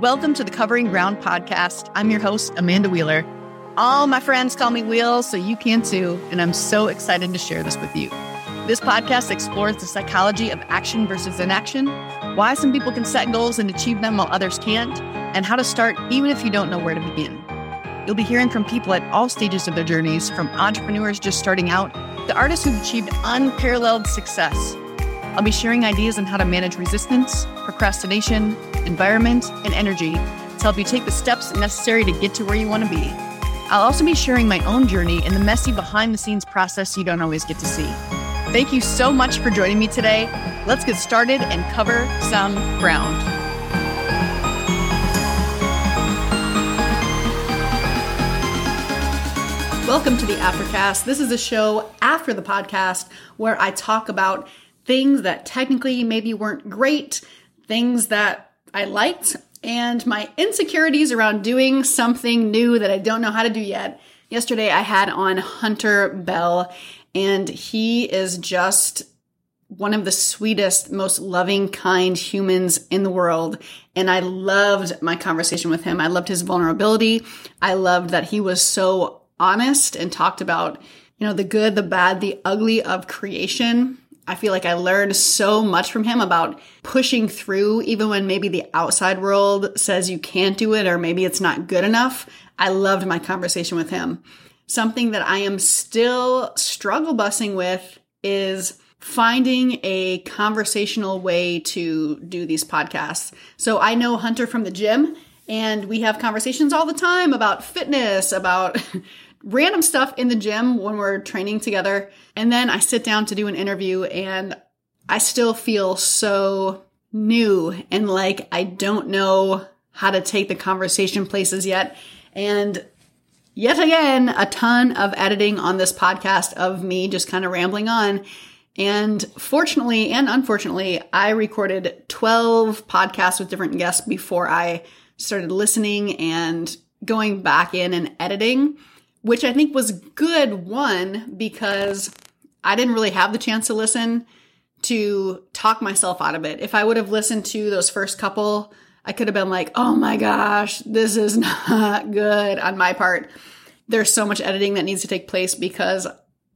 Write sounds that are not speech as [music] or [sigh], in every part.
Welcome to the Covering Ground podcast. I'm your host, Amanda Wheeler. All my friends call me Wheels, so you can too, and I'm so excited to share this with you. This podcast explores the psychology of action versus inaction, why some people can set goals and achieve them while others can't, and how to start even if you don't know where to begin. You'll be hearing from people at all stages of their journeys, from entrepreneurs just starting out to artists who've achieved unparalleled success. I'll be sharing ideas on how to manage resistance, procrastination, environment, and energy to help you take the steps necessary to get to where you want to be. I'll also be sharing my own journey and the messy behind the scenes process you don't always get to see. Thank you so much for joining me today. Let's get started and cover some ground. Welcome to the Aftercast. This is a show after the podcast where I talk about things that technically maybe weren't great, things that I liked, and my insecurities around doing something new that I don't know how to do yet. Yesterday I had on Hunter Bell, and he is just one of the sweetest, most loving, kind humans in the world. And I loved my conversation with him. I loved his vulnerability. I loved that he was so honest and talked about, you know, the good, the bad, the ugly of creation I feel like I learned so much from him about pushing through, even when maybe the outside world says you can't do it or maybe it's not good enough. I loved my conversation with him. Something that I am still struggle bussing with is finding a conversational way to do these podcasts. So I know Hunter from the gym and we have conversations all the time about fitness, about random stuff in the gym when we're training together. And then I sit down to do an interview and I still feel so new and like I don't know how to take the conversation places yet. And yet again, a ton of editing on this podcast of me just kind of rambling on. And fortunately and unfortunately, I recorded 12 podcasts with different guests before I started listening and going back in and editing which I think was good. One, because I didn't really have the chance to listen to talk myself out of it. If I would have listened to those first couple, I could have been like, oh my gosh, this is [laughs] not good on my part. There's so much editing that needs to take place because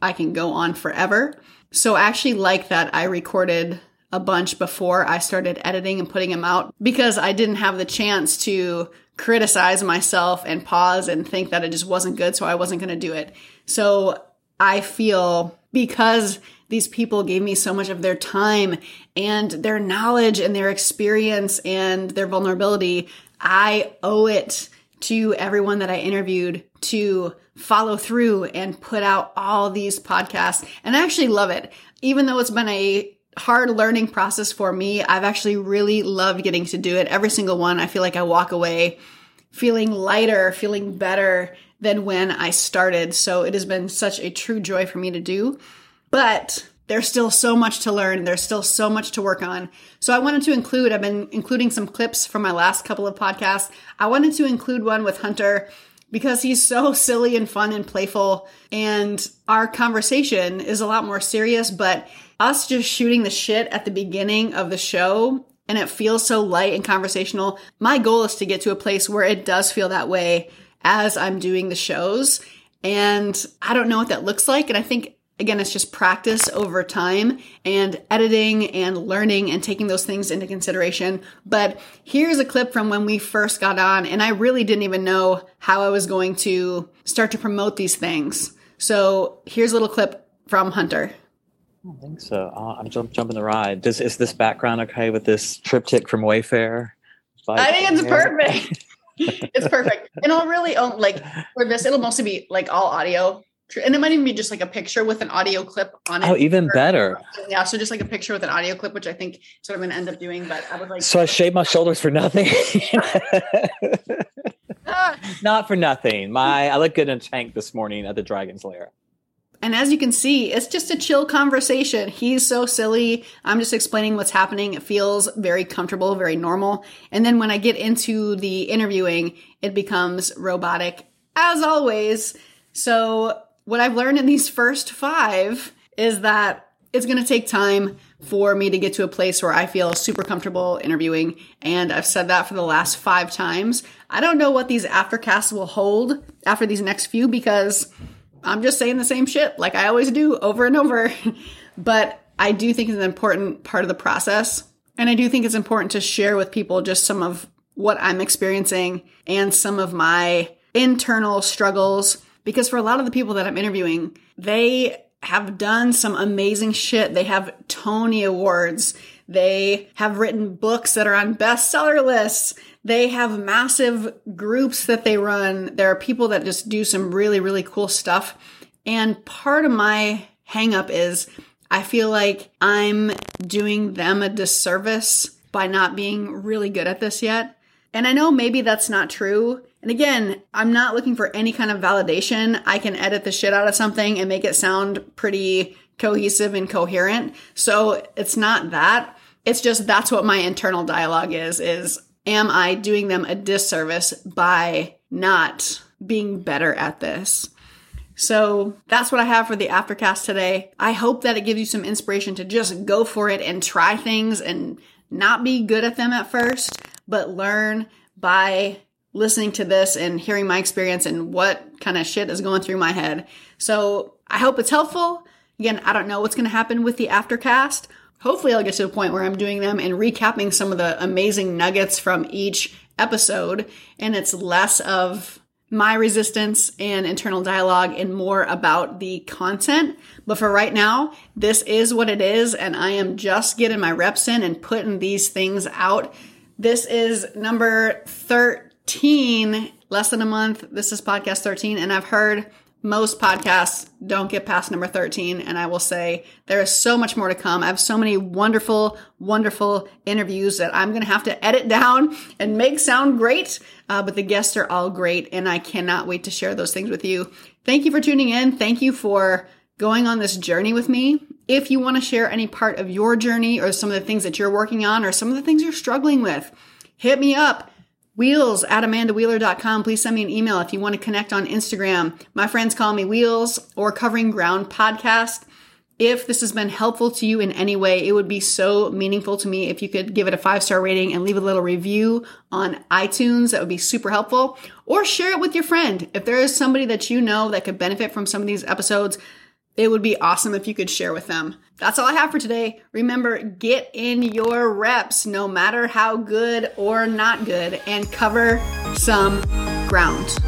I can go on forever. So I actually like that I recorded a bunch before I started editing and putting them out because I didn't have the chance to criticize myself and pause and think that it just wasn't good, so I wasn't going to do it. So I feel because these people gave me so much of their time and their knowledge and their experience and their vulnerability, I owe it to everyone that I interviewed to follow through and put out all these podcasts. And I actually love it. Even though it's been a hard learning process for me. I've actually really loved getting to do it. Every single one, I feel like I walk away feeling lighter, feeling better than when I started. So it has been such a true joy for me to do. But there's still so much to learn. There's still so much to work on. So I wanted to include, I've been including some clips from my last couple of podcasts. I wanted to include one with Hunter because he's so [laughs] silly and fun and playful. And our conversation is a lot more serious, but us just shooting the shit at the beginning of the show and it feels so light and conversational. My goal is to get to a place where it does feel that way as I'm doing the shows. And I don't know what that looks like. And I think, again, it's just practice over time and editing and learning and taking those things into consideration. But here's a clip from when we first got on, and I really didn't even know how I was going to start to promote these things. So here's a little clip from Hunter. I don't think so. Uh, I'm jump, jumping the ride. Does, is this background okay with this triptych from Wayfair? I think it's [laughs] perfect. it's perfect. And I'll really own like for this, it'll mostly be like all audio. And it might even be just like a picture with an audio clip on it. Oh, even better. Yeah. So just like a picture with an audio clip, which I think sort of going to end up doing. But I would like. So I shaved my shoulders for nothing. [laughs] Not for nothing. My I look good in a tank this morning at the Dragon's Lair. And as you can see, it's just a chill conversation. He's so silly. I'm just explaining what's happening. It feels very comfortable, very normal. And then when I get into the interviewing, it becomes robotic as always. So what I've learned in these first five is that it's going to take time for me to get to a place where I feel super comfortable interviewing. And I've said that for the last five times. I don't know what these aftercasts will hold after these next few because I'm just saying the same shit like I always do over and over. [laughs] but I do think it's an important part of the process. And I do think it's important to share with people just some of what I'm experiencing and some of my internal struggles. Because for a lot of the people that I'm interviewing, they have done some amazing shit. They have Tony Awards. They have written books that are on bestseller lists. They have massive groups that they run. There are people that just do some really, really cool stuff. And part of my hangup is I feel like I'm doing them a disservice by not being really good at this yet. And I know maybe that's not true. And again, I'm not looking for any kind of validation. I can edit the shit out of something and make it sound pretty cohesive and coherent. So it's not that. It's just that's what my internal dialogue is, is am I doing them a disservice by not being better at this? So that's what I have for the aftercast today. I hope that it gives you some inspiration to just go for it and try things and not be good at them at first, but learn by listening to this and hearing my experience and what kind of shit is going through my head. So I hope it's helpful. Again, I don't know what's going to happen with the aftercast. Hopefully, I'll get to a point where I'm doing them and recapping some of the amazing nuggets from each episode, and it's less of my resistance and internal dialogue and more about the content. But for right now, this is what it is, and I am just getting my reps in and putting these things out. This is number 13 13, less than a month. This is podcast 13, and I've heard most podcasts don't get past number 13. And I will say there is so much more to come. I have so many wonderful, wonderful interviews that I'm going to have to edit down and make sound great. Uh, but the guests are all great, and I cannot wait to share those things with you. Thank you for tuning in. Thank you for going on this journey with me. If you want to share any part of your journey or some of the things that you're working on or some of the things you're struggling with, hit me up Wheels at amandawheeler.com. Please send me an email if you want to connect on Instagram. My friends call me Wheels or Covering Ground Podcast. If this has been helpful to you in any way, it would be so meaningful to me if you could give it a five star rating and leave a little review on iTunes. That would be super helpful. Or share it with your friend. If there is somebody that you know that could benefit from some of these episodes, it would be awesome if you could share with them. That's all I have for today. Remember, get in your reps, no matter how good or not good, and cover some ground.